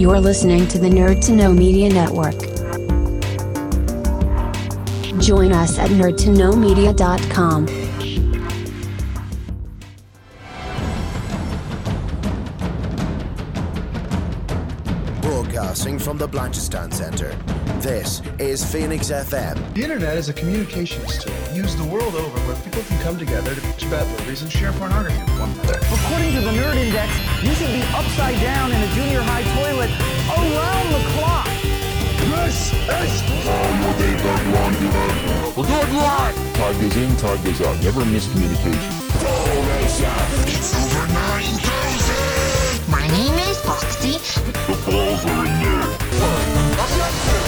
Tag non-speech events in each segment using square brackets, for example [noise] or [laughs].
You're listening to the Nerd to Know Media Network. Join us at nerdtoknowmedia.com. Broadcasting from the Blanchardstown Center. This is Phoenix FM. The internet is a communications tool used the world over where people can come together to bitch about movies and share pornography with one another. According to the Nerd Index, you should be upside down in a junior high toilet around the clock. This is We'll do it live! Time goes in, time goes out. Never miscommunication. It's over 9,000! My name is Foxy. The balls are in there.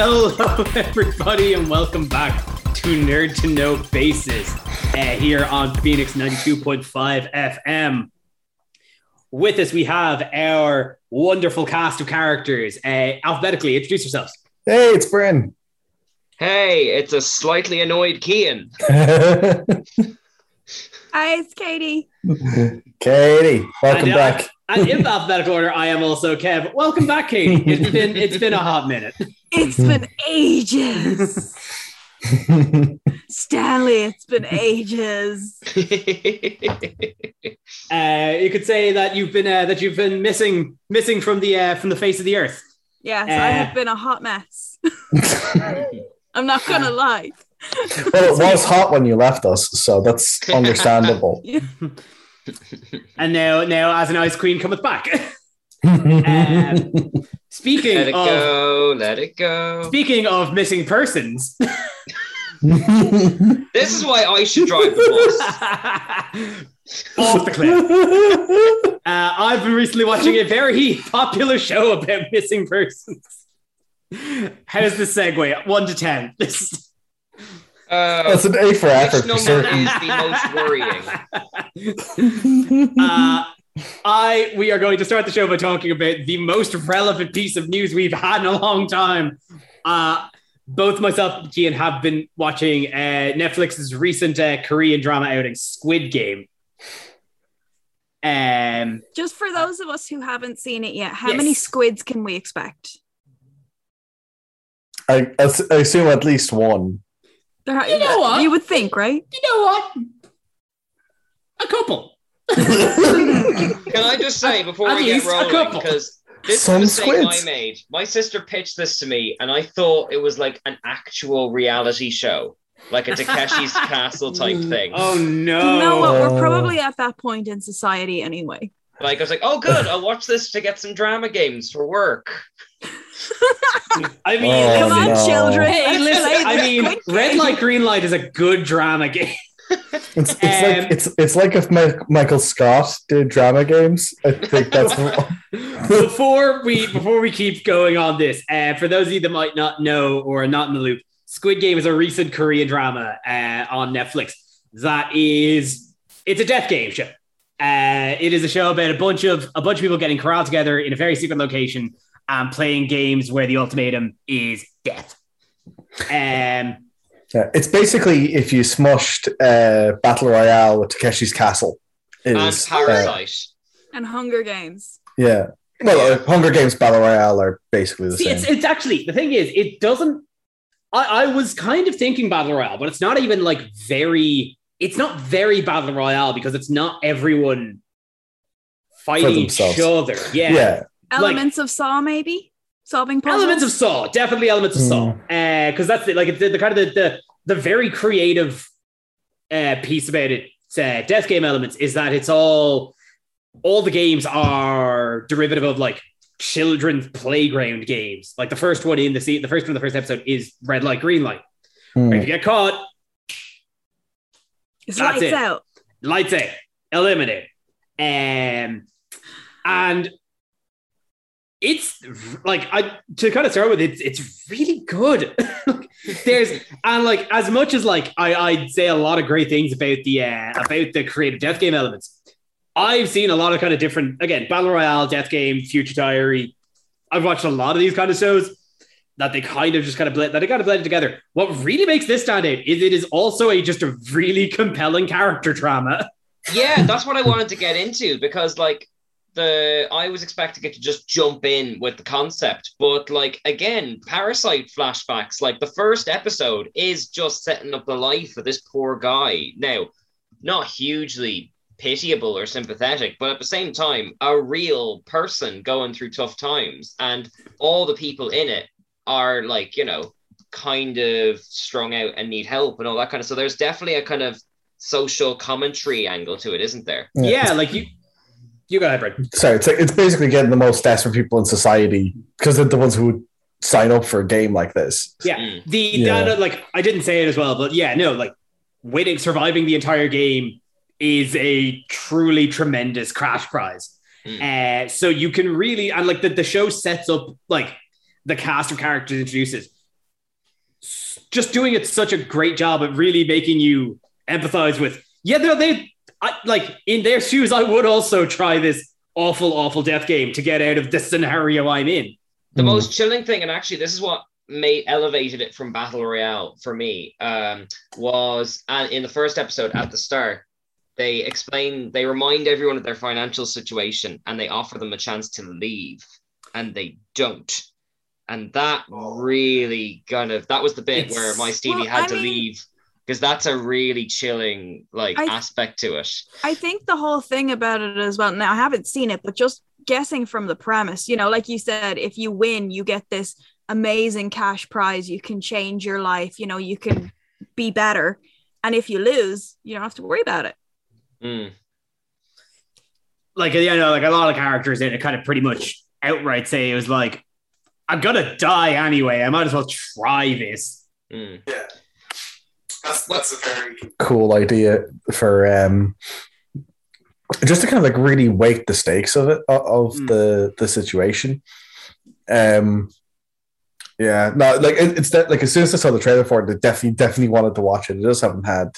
[laughs] Hello, everybody, and welcome back to Nerd to Know Bases uh, here on Phoenix 92.5 FM. With us, we have our wonderful cast of characters. Uh, alphabetically, introduce yourselves. Hey, it's Bryn. Hey, it's a slightly annoyed Kian. Hi, it's Katie. [laughs] Katie, welcome And, uh, back. And in alphabetical order, I am also Kev. Welcome back, Katie. It's been it's been a hot minute. It's been ages. [laughs] Stanley, it's been ages. [laughs] Uh, you could say that you've been uh, that you've been missing missing from the uh, from the face of the earth. Yes, I Uh. have been a hot mess. [laughs] I'm not gonna lie. well, it was hot when you left us, so that's understandable. And now now as an ice queen cometh back. Um, [laughs] speaking let it of go, let it go. speaking of missing persons, [laughs] This is why I should drive the bus. [laughs] off the cliff. Uh, I've been recently watching a very popular show about missing persons. How's the segue? One to ten. Uh, That's an A for which effort for number is the most worrying? uh, I we are going to start the show by talking about the most relevant piece of news we've had in a long time. Uh, both myself and Gian have been watching uh, Netflix's recent uh, Korean drama outing, Squid Game. Um, Just for those of us who haven't seen it yet, how Yes. many squids can we expect? I assume at least one. There, You know what? You would think, right? you know what? A couple. [laughs] Can I just say before At we get least a rolling, couple. because this Some is a mistake squids. I made. My sister pitched this to me, and I thought it was like an actual reality show, like a Takeshi's [laughs] Castle type thing. Oh no! you know what? We're oh. probably at that point in society anyway. Like I was like, oh, good, I'll watch this to get some drama games for work. I mean, Oh, Come on, no. children. Hey, listen, I mean, red light, green light is a good drama game. It's, it's Um, like it's it's like if Ma- Michael Scott did drama games. I think that's [laughs] before we before we keep going on this, uh, for those of you that might not know or are not in the loop, Squid Game is a recent Korean drama uh, on Netflix that is it's a death game show. Uh, it is a show about a bunch of a bunch of people getting corralled together in a very secret location and playing games where the ultimatum is death. Um, Yeah, it's basically if you smushed uh, Battle Royale with Takeshi's Castle. And Is, uh, Parasite. and Hunger Games. yeah. Well, uh, Hunger Games Battle Royale are basically the See, same. it's it's actually the thing is it doesn't. I, I was kind of thinking battle royale, but it's not even like very. It's not very battle royale because it's not everyone fighting each themselves. other. Yeah, yeah. Elements of Saw, maybe? Solving puzzles? elements of Saw, definitely elements of Saw, Mm. because that's the, like the, the kind of the, the the very creative uh, piece about it. Uh, death game elements is that it's all all the games are derivative of like children's playground games. Like the first one in the se- the first one in the first episode is red light, green light. Hmm. If you get caught, It's That's lights it. out. lights out, eliminate. Um, and it's like I to kind of start with it's it's really good. [laughs] There's and like as much as like I I'd say a lot of great things about the uh, about the creative death game elements. I've seen a lot of kind of different again battle royale, death game, future diary. I've watched a lot of these kind of shows that they kind of just kind of blend that they kind of blended together. What really makes this stand out is it is also a just a really compelling character drama. yeah, that's what I wanted to get into because like the I was expecting it to just jump in with the concept, but like again, parasite flashbacks, like the first episode is just setting up the life of this poor guy. Now, not hugely pitiable or sympathetic, but at the same time, a real person going through tough times, and all the people in it are like, you know, kind of strung out and need help and all that kind of so there's definitely a kind of social commentary angle to it, isn't there? Yeah, like you you go ahead, Brad. Sorry, it's it's basically getting the most desperate people in society because they're the ones who would sign up for a game like this. Yeah, Mm. the Yeah. that, like I didn't say it as well, but yeah, no, like winning, surviving the entire game is a truly tremendous crash prize. Uh, so you can really and like the, the show sets up like the cast of characters introduces, just doing it such a great job at really making you empathize with. Yeah, no, they I, like in their shoes. I would also try this awful, awful death game to get out of the scenario I'm in. The most chilling thing, and actually, this is what made elevated it from battle royale for me, um, was and in the first episode at the start, they explain, they remind everyone of their financial situation, and they offer them a chance to leave, and they don't. And that really kind of that was the bit It's- where my Stevie Well, had I to mean- leave because that's a really chilling like I- aspect to it. I think the whole thing about it as well. Now I haven't seen it, but just guessing from the premise, you know, like you said, if you win, you get this amazing cash prize. You can change your life. You know, you can be better. And if you lose, you don't have to worry about it. Mm. like you know, like a lot of characters in it kind of pretty much outright say it was like, I'm gonna die anyway. I might as well try this. Mm. That's, that's a very cool idea for um just to kind of like really wake the stakes of it of of Mm. the the situation. Um yeah, no, like it, it's that like as soon as I saw the trailer for it, I definitely definitely wanted to watch it. I just haven't had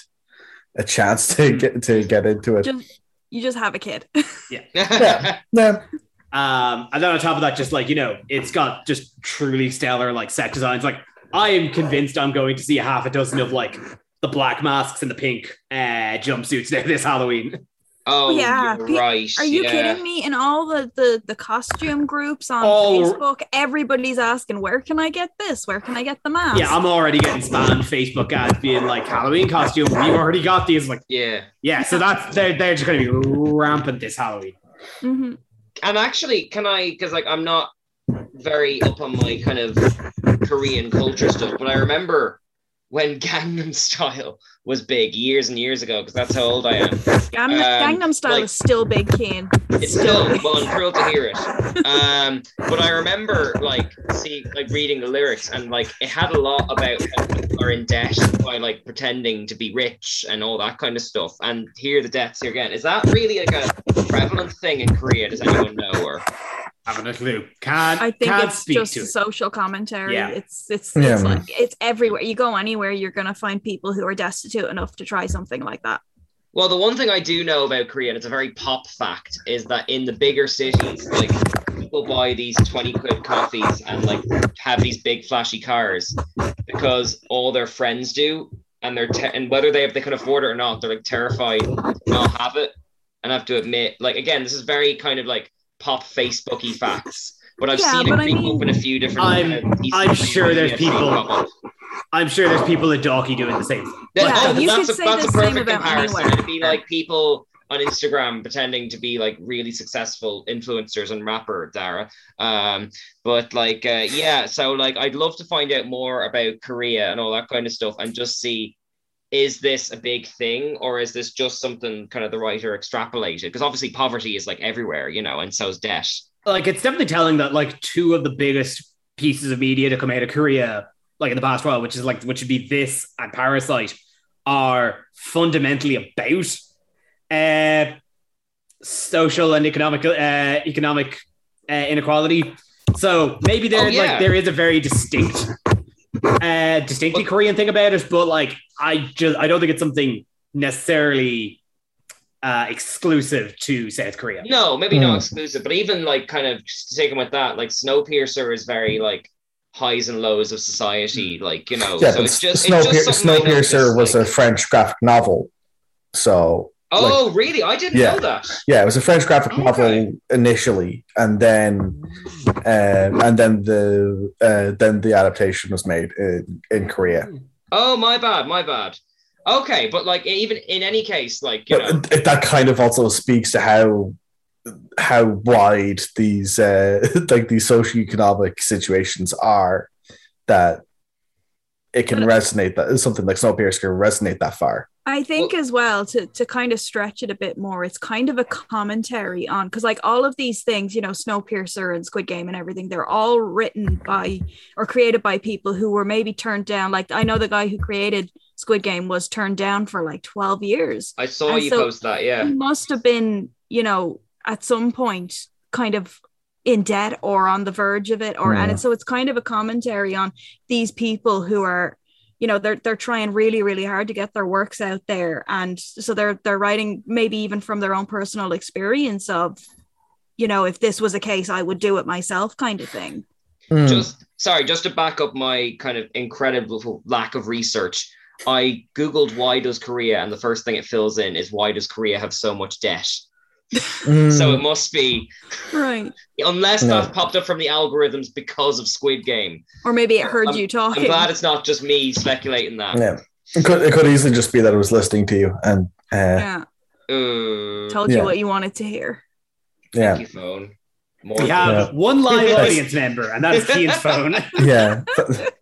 a chance to get to get into it. Just you just have a kid. [laughs] Yeah. Yeah. Um, and then on top of that, just like you know, it's got just truly stellar like set designs. Like I am convinced I'm going to see a half a dozen of like the black masks and the pink uh, jumpsuits [laughs] this Halloween. Oh, yeah, you're right. Are you yeah. kidding me? In all the, the the costume groups on Oh. Facebook, everybody's asking, "Where can I get this? Where can I get the mask?" Yeah, I'm already getting spammed Facebook ads being like Halloween costume. We've already got these. Like Yeah. yeah, so that's they're they're just going to be rampant this Halloween. Mhm. And actually, can I? Because like I'm not very up on my kind of Korean culture stuff, but I remember when [laughs] Gangnam Style was big years and years ago. Because that's how old I am. Gangnam, Um, Gangnam Style like- is still big, Kane. It's still well, I'm thrilled to hear it. [laughs] Um, but I remember like see like reading the lyrics and like it had a lot about how people are in debt by like pretending to be rich and all that kind of stuff. And here the debts here again. Is that really like a prevalent thing in Korea? Does anyone know? Or Haven't a clue. Can't I think can't it's speak just to it. social commentary. Yeah. It's it's Yeah, it's man. like it's everywhere. You go anywhere, you're gonna find people who are destitute enough to try something like that. Well, the one thing I do know about Korea, and it's a very pop fact, is that in the bigger cities, like people buy these 20 quid coffees and like have these big flashy cars because all their friends do. And they're te- and whether they have they can afford it or not, they're like terrified to not have it. And I have to admit, like again, this is very kind of like pop Facebooky facts. But I've Yeah, seen but it I mean- up in a few different. I'm- uh, I'm sure there's people- I'm sure there's people at Docky doing the same. thing. That- Yeah, that- you that's could a, say that's the a same perfect about comparison. anywhere. It'd be like people on Instagram pretending to be like really successful influencers and rapper Dara. Um, but like, uh, yeah, so like, I'd love to find out more about Korea and all that kind of stuff, and just see is this a big thing or is this just something kind of the writer extrapolated? Because obviously poverty is like everywhere, you know, and so is debt. like it's definitely telling that like two of the biggest pieces of media to come out of Korea, like in the past while, which is like which would be this and Parasite, are fundamentally about uh social and economic uh economic uh, inequality. So maybe there Oh, yeah. like there is a very distinct, uh, distinctly Korean thing about it, but like I just I don't think it's something necessarily uh, exclusive to South Korea. No, maybe Hmm. not exclusive, but even like kind of just taken with that, like Snowpiercer is very like highs and lows of society, like you know. Yeah, so it's just Snow, it's just Snowpiercer noticed, was like- a French graphic novel. So Oh, really? I didn't Yeah. know that. yeah, it was a French graphic Okay. novel initially, and then um, and then the uh, then the adaptation was made in, in Korea. Oh, my bad, my bad. Okay, but like even in any case, like you know, it- that kind of also speaks to how how wide these uh, [laughs] like these socioeconomic situations are that it can resonate that something like Snowpiercer can resonate that far. I think as well to to kind of stretch it a bit more, it's kind of a commentary on because like all of these things, you know, Snowpiercer and Squid Game and everything, they're all written by or created by people who were maybe turned down. Like I know the guy who created Squid Game was turned down for like 12 years. I saw And you so post that. Yeah. He must have been, you know, at some point kind of in debt or on the verge of it or and Yeah. it's, so it's kind of a commentary on these people who are you know they're they're trying really really hard to get their works out there and so they're they're writing maybe even from their own personal experience of you know if this was a case I would do it myself kind of thing Hmm. Just sorry, just to back up my kind of incredible lack of research. I googled why does Korea, and the first thing it fills in is why does Korea have so much debt? Hmm. So it must be right unless No. that popped up from the algorithms because of Squid Game. or maybe it heard I'm- you I'm talking glad it's not just me speculating that. yeah, it could it could easily just be that it was listening to you and uh, yeah Uh, told Yeah. you what you wanted to hear yeah Thank you, phone. More We have Yeah. one live [laughs] audience member, and that's Keane's phone. [laughs] yeah.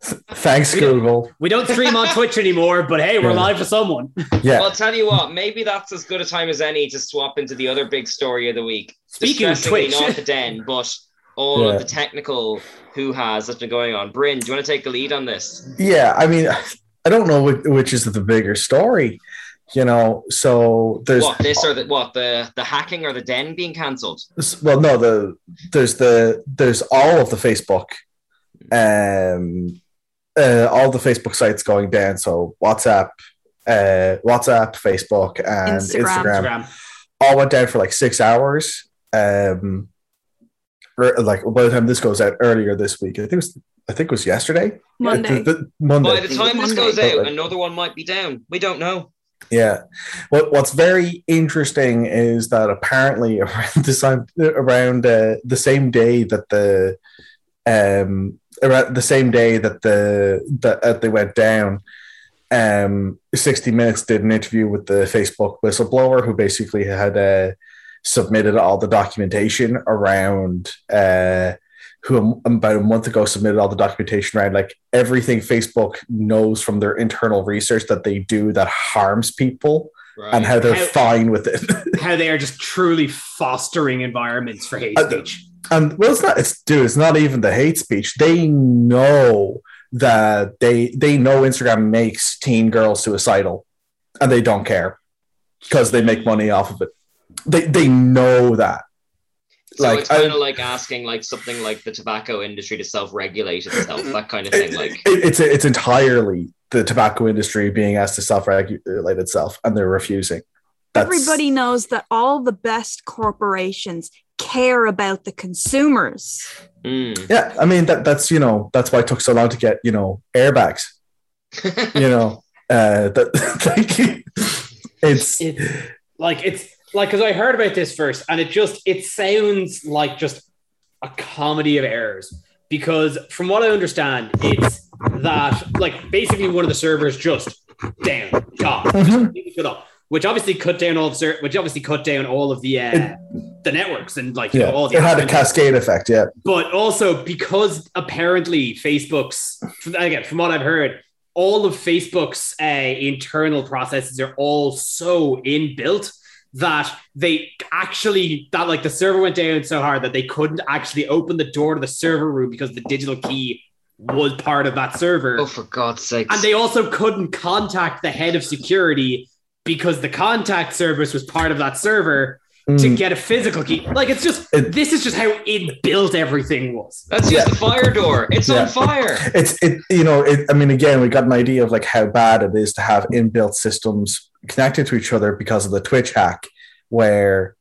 Thanks, Google. We don't stream on Twitch anymore, but hey, we're Yeah. live for someone. [laughs] Yeah, Well, I'll tell you what, maybe that's as good a time as any to swap into the other big story of the week. Speaking of Twitch. not the den, but all Yeah. of the technical who has that's been going on. Bryn, do you want to take the lead on this? yeah. I mean, I don't know which, which is the bigger story. You know, so there's what this or the what the the hacking or the den being cancelled? well, no, the there's the there's all of the Facebook, um, uh, all the Facebook sites going down. So WhatsApp, uh, WhatsApp, Facebook, and Instagram. Instagram, Instagram. all went down for like six hours. Um, or, like by the time this goes out earlier this week, I think it was I think it was yesterday. Monday. The- the- Monday. By the time this Monday. goes out, another one might be down. We don't know. Yeah. What What's very interesting is that apparently [laughs] around around uh, the same day that the um around the same day that the that they went down, um, 60 Minutes did an interview with the Facebook whistleblower who basically had uh, submitted all the documentation around uh who about a month ago submitted all the documentation around like everything Facebook knows from their internal research that they do that harms people Right. and how they're How- fine with it. [laughs] How they are just truly fostering environments for hate Uh, speech. and well, it's not. It's dude. It's not even the hate speech. They know that they they know Instagram makes teen girls suicidal, and they don't care because they make money off of it. They they know that. So like, it's kind of like asking like something like the tobacco industry to self-regulate itself, that kind of thing. It- Like it- it's it's entirely the tobacco industry being asked to self-regulate itself, and they're refusing. That's- Everybody knows that all the best corporations care about the consumers. mm. Yeah, I mean that that's you know that's why it took so long to get you know airbags. [laughs] You know, uh, that [laughs] thank you. It's It's like it's like because I heard about this first, and it just it sounds like just a comedy of errors. Because from what I understand, it's that like basically one of the servers just down, God, Mhm. completely which obviously cut down all the ser- which obviously cut down all of the uh, It- the networks and like you yeah, know all the it had a cascade effect. Yeah, but also because apparently Facebook's again from what I've heard, all of Facebook's uh, internal processes are all so inbuilt that they actually that like the server went down so hard that they couldn't actually open the door to the server room because the digital key was part of that server. oh, for God's sake! And they also couldn't contact the head of security because the contact service was part of that server. to Mm. get a physical key. Like it's just It- this is just how it built everything was. That's just use the fire door. It's Yeah. on fire. it's it you know it, i mean again we got an idea of like how bad it is to have inbuilt systems connected to each other because of the twitch hack where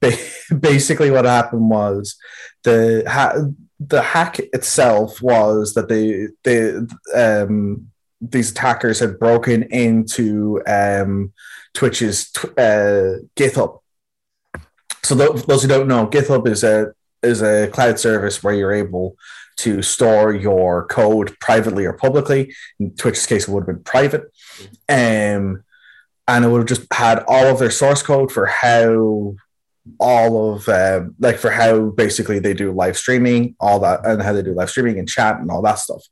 [laughs] basically what happened was the ha- the hack itself was that they they um these attackers had broken into um twitch's tw- uh github so tho- those who don't know github is a is a cloud service where you're able to store your code privately or publicly. In Twitch's case, it would have been private. Um, and it would have just had all of their source code for how all of um, like for how basically they do live streaming, all that, and how they do live streaming and chat and all that stuff.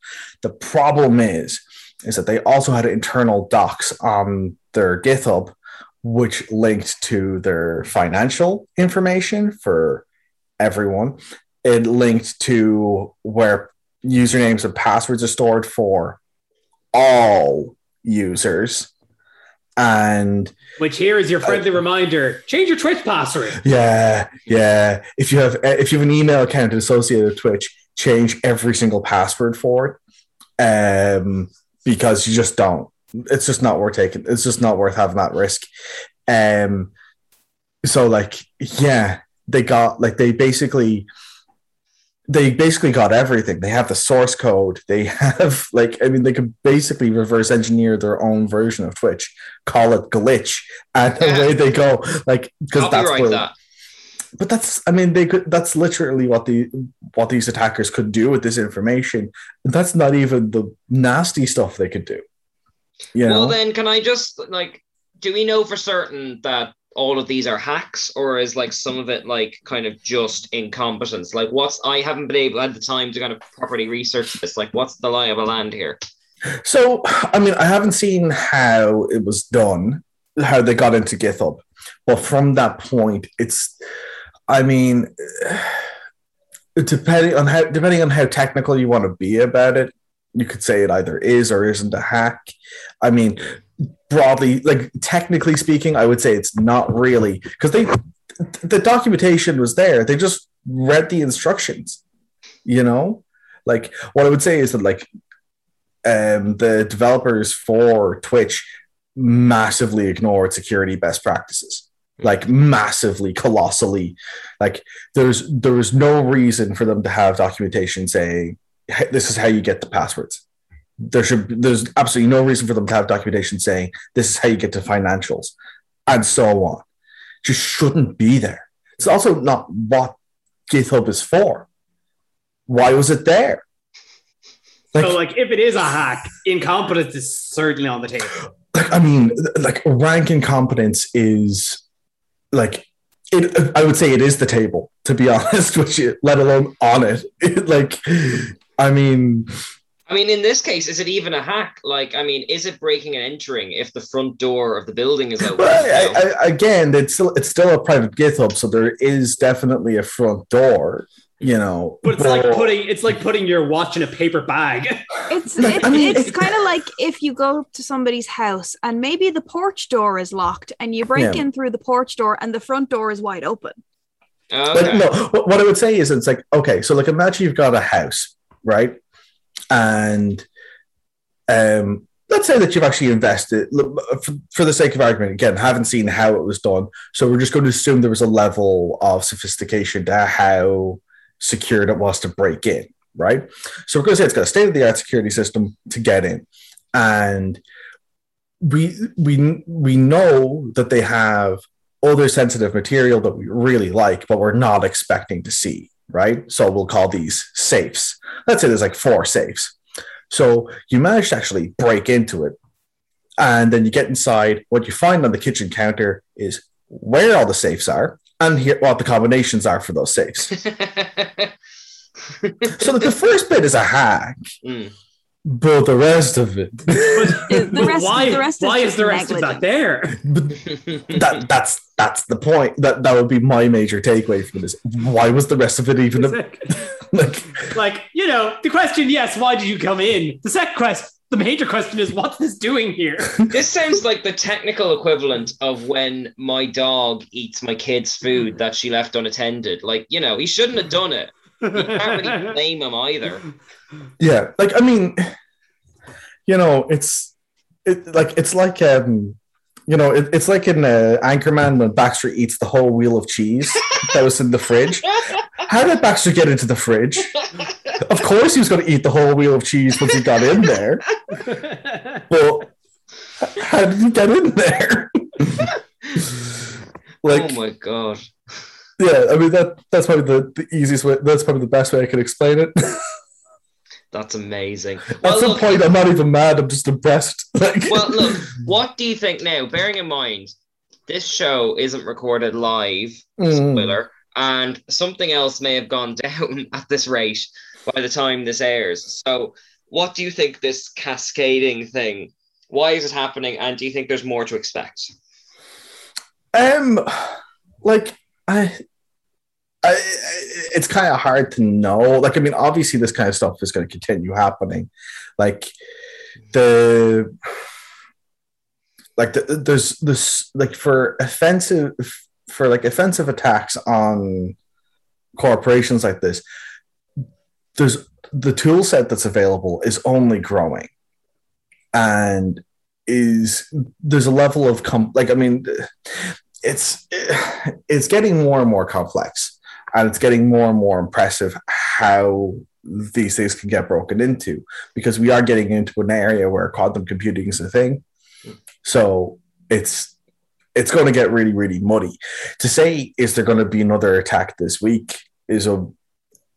The problem is, is that they also had internal docs on their GitHub, which linked to their financial information for everyone. It linked to where usernames and passwords are stored for all users. And Which here is your friendly reminder: change your Twitch password. yeah, yeah. If you have if you have an email account associated with Twitch, change every single password for it. Um, because you just don't. It's just not worth taking. It's just not worth having that risk. Um, so like, yeah, they got like they basically they basically got everything. They have the source code. They have [laughs] like I mean they could basically reverse engineer their own version of Twitch, call it glitch, and Yeah. [laughs] away they go. Like because that's where, that. but that's I mean they could that's literally what the what these attackers could do with this information. That's not even the nasty stuff they could do. Know? Well, then, can I just like, do we know for certain that all of these are hacks, or is like some of it like kind of just incompetence? Like, what's I haven't been able at the time to kind of properly research this. Like, what's the lie of a land here? So, I mean, I haven't seen how it was done, how they got into GitHub, but from that point, it's, I mean, [sighs] depending on how depending on how technical you want to be about it, you could say it either is or isn't a hack. I mean, broadly, like technically speaking, I would say it's not really because they the documentation was there. They just read the instructions, you know. Like what I would say is that like um, the developers for Twitch massively ignored security best practices, like massively, colossally. Like there's there was no reason for them to have documentation saying "Hey, this is how you get the passwords. There should there's absolutely no reason for them to have documentation saying this is how you get to financials, and so on. Just shouldn't be there. It's also not what GitHub is for. Why was it there? so, like, if it is a hack, incompetence is certainly on the table. [gasps] like I mean, like rank incompetence is like it. I would say it is the table to be [laughs] honest with you, let alone on it. [laughs] like, I mean, I mean, in this case, is it even a hack? Like, I mean, is it breaking and entering if the front door of the building is open? well. I, I, again, it's still it's still a private GitHub, so there is definitely a front door. You know, But it's like putting it's like putting your watch in a paper bag. It's [laughs] Like, it's, I mean, it's it- kind of like if you go to somebody's house and maybe the porch door is locked and you break Yeah. in through the porch door and the front door is wide open. Oh, but no, what what I would say is it's like, okay, so like imagine you've got a house, right? And um, let's say that you've actually invested, for, for the sake of argument, again, haven't seen how it was done. So we're just going to assume there was a level of sophistication to how secured it was to break in, right? So we're going to say it's got a state of the art security system to get in. And we we we know that they have other sensitive material that we really like, but we're not expecting to see, right? So we'll call these safes. Let's say there's like four safes. So you manage to actually break into it. And then you get inside. What you find on the kitchen counter is where all the safes are and here what the combinations are for those safes. [laughs] So the first bit is a hack, Mm. But the rest of it The [laughs] rest- why, the rest is why is just the rest of that there? that that's that's the point. That that would be my major takeaway from this. Why was the rest of it even a, [laughs] like like, you know, the question, yes, why did you come in? The second question, the major question is what's this doing here? [laughs] This sounds like the technical equivalent of when my dog eats my kid's food that she left unattended. Like, you know, he shouldn't have done it. You can't really [laughs] blame him either. Yeah, like I mean, you know, it's it like it's like um, you know, it, it's like in uh, Anchorman when Baxter eats the whole wheel of cheese that was in the fridge. How did Baxter get into the fridge? Of course, he was going to eat the whole wheel of cheese once he got in there. But how did he get in there? [laughs] like, oh my god. Yeah, I mean that that's probably the, the easiest way. That's probably the best way I can explain it. [laughs] That's amazing. At Well, some look, point, I'm not even mad. I'm just impressed. [laughs] Like, well, look, what do you think now? Bearing in mind, this show isn't recorded live, Mm. spoiler, and something else may have gone [laughs] down at this rate by the time this airs. So, what do you think this cascading thing? Why is it happening? And do you think there's more to expect? Um, like I, I it's kind of hard to know. Like, I mean, obviously, this kind of stuff is going to continue happening. Like the, like the, there's this like for offensive for like offensive attacks on corporations like this. There's the tool set that's available is only growing, and is there's a level of com- like I mean it's [sighs] it's getting more and more complex and it's getting more and more impressive how these things can get broken into because we are getting into an area where quantum computing is a thing so it's it's going to get really really muddy to say is there going to be another attack this week is a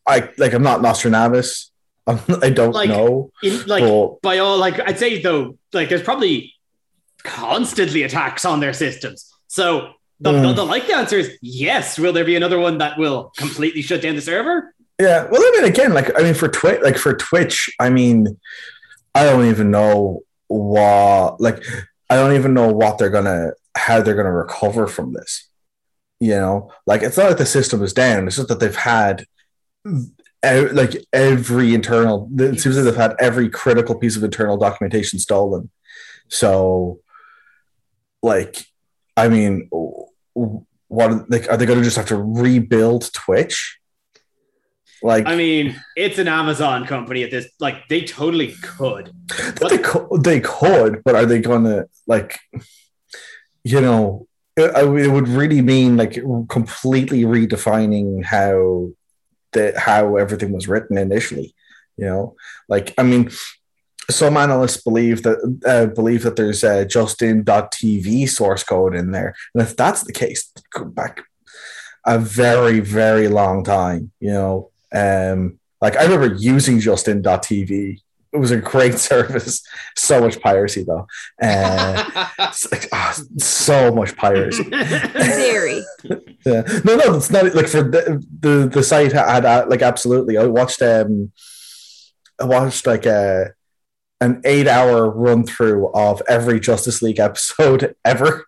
i like i'm not nostradamus [laughs] I'm, i don't Like, know In, like but by all like I'd say though, like there's probably constantly attacks on their systems. So the, Mm. the, the likely answer is yes. Will there be another one that will completely shut down the server? Yeah, well, I mean, again, like I mean, for Twitch, like for Twitch, I mean, I don't even know what, like, I don't even know what they're gonna, how they're gonna recover from this. You know, like it's not like the system is down; it's just that they've had, like, every internal. It seems like they've had every critical piece of internal documentation stolen. So, like, I mean, what like are they going to just have to rebuild Twitch? Like, I mean, it's an Amazon company at this. Like they totally could. they could, they could, but are they going to like, you know, it, it would really mean like completely redefining how the how everything was written initially. You know, like I mean, some analysts believe that uh, believe that there's a Justin.tv source code in there, and if that's the case, go back a very very long time. You know, um, like I remember using Justin.tv. It was a great [laughs] service. So much piracy though. Uh, like, [laughs] ah, so much piracy. [laughs] Very. Yeah. No, no, it's not like for the the, the site had uh, like absolutely. I watched um, I watched like a an eight hour run through of every Justice League episode [laughs] ever.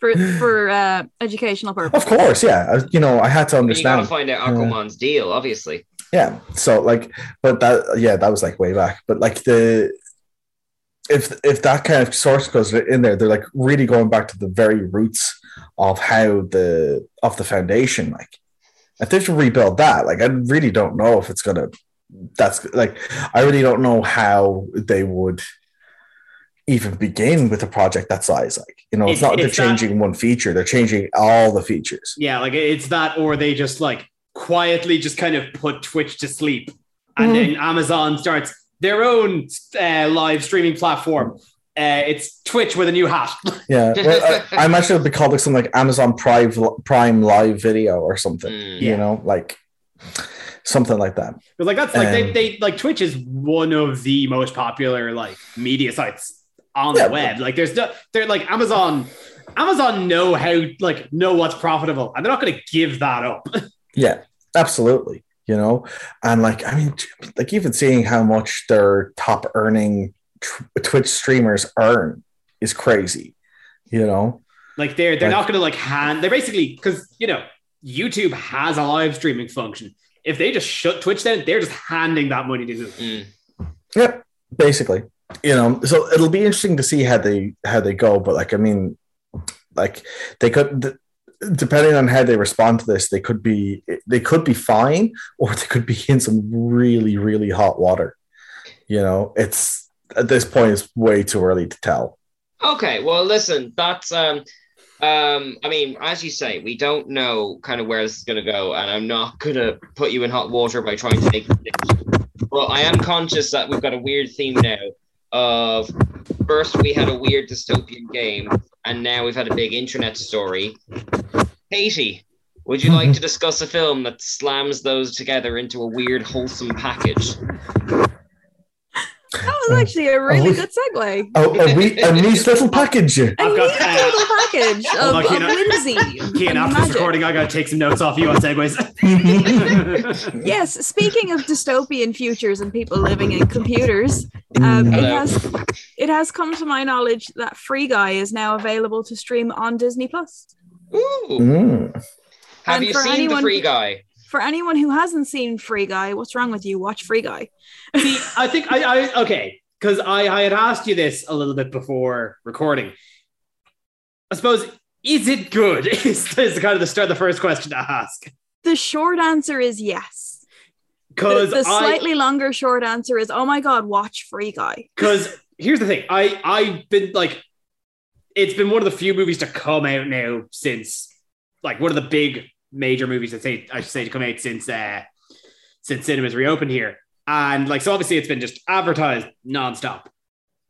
for for uh, educational purposes. Of course, yeah. I- You know, I had to understand. mean, you gotta find out Yeah. Aquaman's deal, obviously. Yeah. So like, but that yeah, that was like way back. But like the if if that kind of source goes in there, they're like really going back to the very roots of how the of the foundation. Like, if they have to rebuild that, like I really don't know if it's gonna. That's like I really don't know how they would even begin with a project that size. Like, you know, it's, It's- not they're it's that- changing one feature; they're changing all the features. Yeah, like it's that, or they just like quietly just kind of put Twitch to sleep, and Mhm. then Amazon starts their own uh, live streaming platform. Uh, it's Twitch with a new hat. [laughs] Yeah, [laughs] well, I, I imagine it'd be called like something like Amazon Prime Prime Live Video or something. Mm. You Yeah. know, like something like that. But like that's like they, they like Twitch is one of the most popular like media sites on Yeah, the web. Like there's no, they're like Amazon. Amazon know how like know what's profitable, and they're not going to give that up. [laughs] Yeah, absolutely. You know, and like I mean, like even seeing how much their top earning Twitch streamers earn is crazy. You know, Like they're they're Like- not going to like hand. They're basically because you know YouTube has a live streaming function. If they just shut Twitch down, they're just handing that money to them. Mm. yep, basically. you know, so it'll be interesting to see how they how they go. But like, I mean, like they could. Depending on how they respond to this, they could be they could be fine, or they could be in some really really hot water. You know, it's at this point it's way too early to tell. Okay, well, listen, that's um, um, I mean, as you say, we don't know kind of where this is going to go, and I'm not [laughs] going to put you in hot water by trying to make predictions. But I am conscious that we've got a weird theme now. Of first, we had a weird dystopian game, and now we've had a big internet story. Katie, would you like to [laughs] discuss a film that slams those together into a weird, wholesome package? That was actually a really we- good segue. Oh, a, wee, a nice little package. A I've got, neat uh, little package of, Hold on, of Keanu. whimsy. Kean, and after this recording, I gotta take some notes off you on segues. [laughs] Yes, speaking of dystopian futures and people living in computers, um, it has it has come to my knowledge that Free Guy is now available to stream on Disney Plus. Ooh, Mm. have And you seen anyone- the Free Guy? For anyone who hasn't seen Free Guy, what's wrong with you? Watch Free Guy. See, I think I, I okay, because I, I had asked you this a little bit before recording. I suppose, is it good? [laughs] Is, is kind of the start the first question to ask. The short answer is yes. Because the I slightly longer short answer is, oh my god, watch Free Guy. because here's the thing. I I've been like it's been one of the few movies to come out now since like one of the big major movies that say I should say to come out since uh since cinemas reopened here. And like so obviously it's been just advertised nonstop.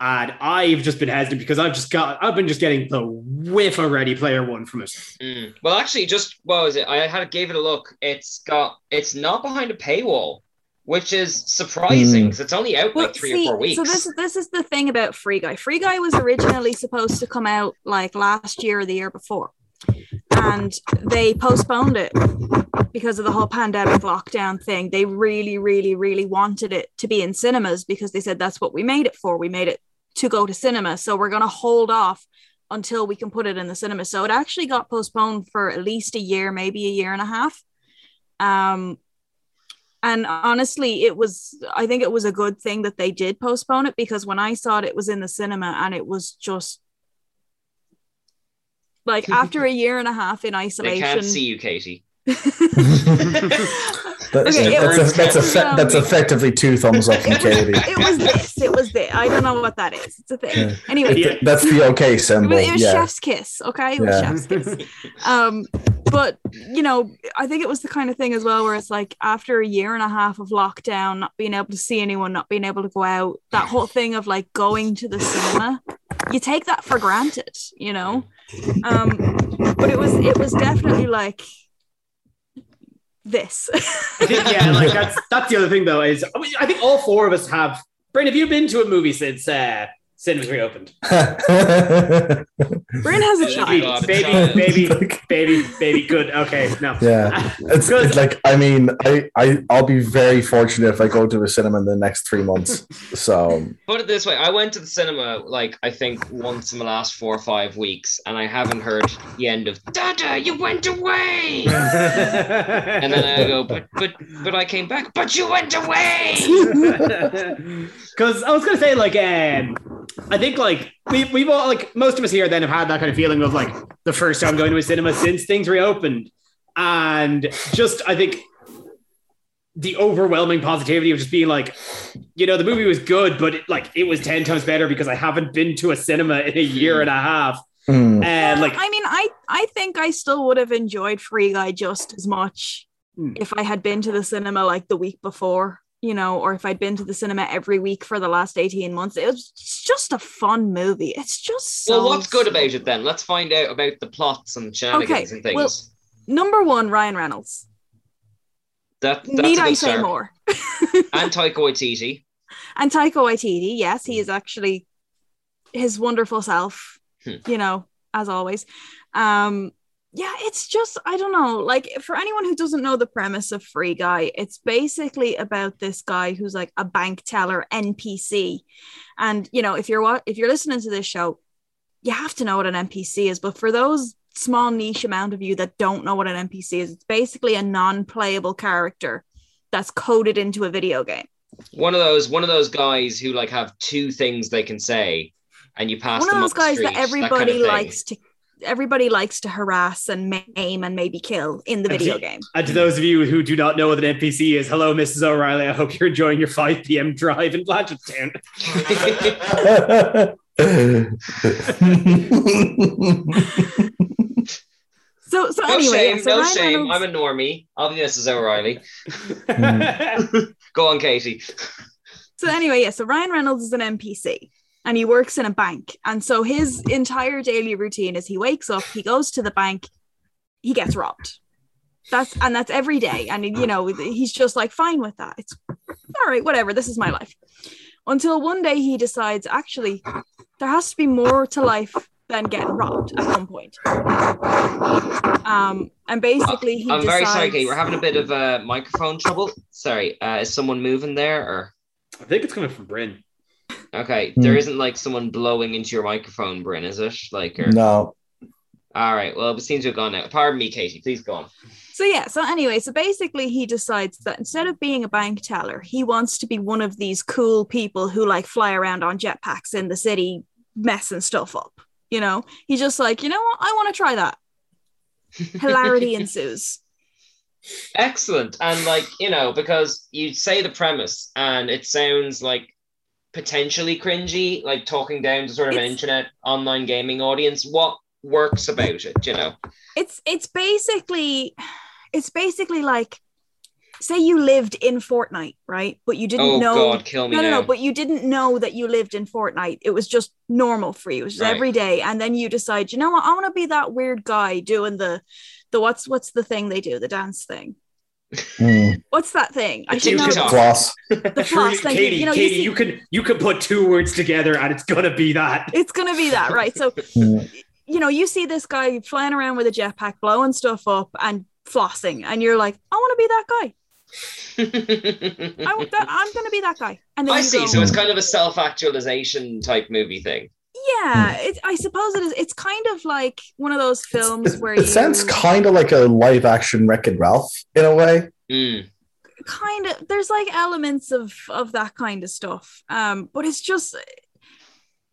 And I've just been hesitant because I've just got I've been just getting the whiff of Ready Player One from it. Mm. Well, actually, just what was it? I had gave it a look. It's got it's not behind a paywall, which is surprising Mm. because it's only out Well, like three see, or four weeks. So this is this is the thing about Free Guy. Free Guy was originally supposed to come out like last year or the year before, and they postponed it because of the whole pandemic lockdown thing. They really, really, really wanted it to be in cinemas because they said that's what we made it for. We made it to go to cinema, so we're going to hold off until we can put it in the cinema. So it actually got postponed for at least a year, maybe a year and a half. Um, and honestly, it was, I think it was a good thing that they did postpone it because when I saw it, it was in the cinema and it was just like [laughs] after a year and a half in isolation, they isolation. can't see you, Katie. [laughs] That's, Okay, it that's, was- a, that's, a, um, that's effectively two thumbs up from it, was, Katie. [laughs] it was this. It was this. I don't know what that is. It's a thing. Yeah. Anyway, Yeah. That's the okay it symbol. was, it was yeah. chef's kiss. Okay, it was Yeah. chef's kiss. Um, but you know, I think it was the kind of thing as well where it's like after a year and a half of lockdown, not being able to see anyone, not being able to go out, that whole thing of like going to the cinema, you take that for granted, you know. Um, but it was it was definitely like this. Yeah, like that's that's the other thing though is I, mean, I think all four of us have. Brain, have you been to a movie since uh, cinemas reopened? [laughs] Bryn has a Baby, child. Baby, baby, [laughs] baby, baby, baby. Good. Okay, no. yeah. It's, Good. it's like I mean I, I I'll be very fortunate if I go to a cinema in the next three months. So Put it this way: I went to the cinema like I think once in the last four or five weeks, and I haven't heard the end of "Dada, you went away," [laughs] and then I go, "But, but, but I came back." But you went away. Because I was gonna say, like, um, I think like we we've all like most of us here then have had that kind of feeling of like the first time going to a cinema since things reopened, and just I think the overwhelming positivity of just being like, you know, the movie was good, but it, like it was ten times better because I haven't been to a cinema in a year and a half, mm, and like I mean, I I think I still would have enjoyed Free Guy just as much Hmm. if I had been to the cinema like the week before, you know, or if I'd been to the cinema every week for the last 18 months. It was just a fun movie. It's just so well, what's good about it then? Let's find out about the plots and shenanigans and things. well, Number one, Ryan Reynolds. that that's Need I say start. more? [laughs] And Taika Waititi. And Taika Waititi, yes, he is actually his wonderful self, Hmm. you know, as always. Um, yeah, it's just, I don't know, like for anyone who doesn't know the premise of Free Guy, it's basically about this guy who's like a bank teller NPC. And, you know, if you're what if you're listening to this show, you have to know what an NPC is. But for those small niche amount of you that don't know what an NPC is, it's basically a non-playable character that's coded into a video game One of those one of those guys who like have two things they can say, and you pass One of those up the guys street, that kind of everybody likes to everybody likes to harass and maim and maybe kill in the And video to- game. And to those of you who do not know what an NPC is, hello, Mrs. O'Reilly. I hope you're enjoying your 5 p.m. drive in Blanchardstown. [laughs] So so No anyway, shame, so no Ryan shame. Reynolds- I'm a normie. I'll be Mrs. O'Reilly. [laughs] Go on, Katie. So anyway, yeah, so Ryan Reynolds is an NPC and he works in a bank. And so his entire daily routine is he wakes up, he goes to the bank, he gets robbed. That's and that's every day. And you know, he's just like fine with that. It's all right, whatever. This is my life. Until one day he decides actually there has to be more to life than getting robbed at one point. Um, and basically he I'm very sorry, decides- Katie. We're having a bit of uh, microphone trouble. Sorry, uh, is someone moving there or? I think it's coming from Bryn. Okay, Hmm. there isn't like someone blowing into your microphone, Bryn, is it? Like, or... no. All right. Well, it seems to have gone now. Pardon me, Katie. Please go on. So yeah, so anyway, so basically he decides that instead of being a bank teller, he wants to be one of these cool people who like fly around on jetpacks in the city messing stuff up. You know, he's just like, you know what, I want to try that. Hilarity [laughs] ensues. Excellent. And like, you know, because you say the premise and it sounds like potentially cringy, like talking down to sort of an internet online gaming audience. What works about it, you know? It's it's basically it's basically like say you lived in Fortnite, right? But you didn't Oh know God, kill me no, no, now. no, but you didn't know that you lived in Fortnite. It was just normal for you. It was just Right. every day. And then you decide, you know what, I want to be that weird guy doing the the what's what's the thing they do, the dance thing. Mm. What's that thing? I The should know. TikTok. Floss. The floss, Truly, thank you. Katie, You know, you see- you, can you can put two words together and it's gonna be that. It's gonna be that, right? So [laughs] Mm. you know, you see this guy flying around with a jetpack, blowing stuff up and flossing, and you're like, I want to be that guy. [laughs] I want that, I'm gonna be that guy. And then I you see. go, So it's kind of a self-actualization type movie thing. Yeah, it, I suppose it is. It's kind of like one of those films where It you sounds kind of like a live action Wreck It Ralph in a way. Mm. kind of there's like elements of of that kind of stuff. Um, but it's just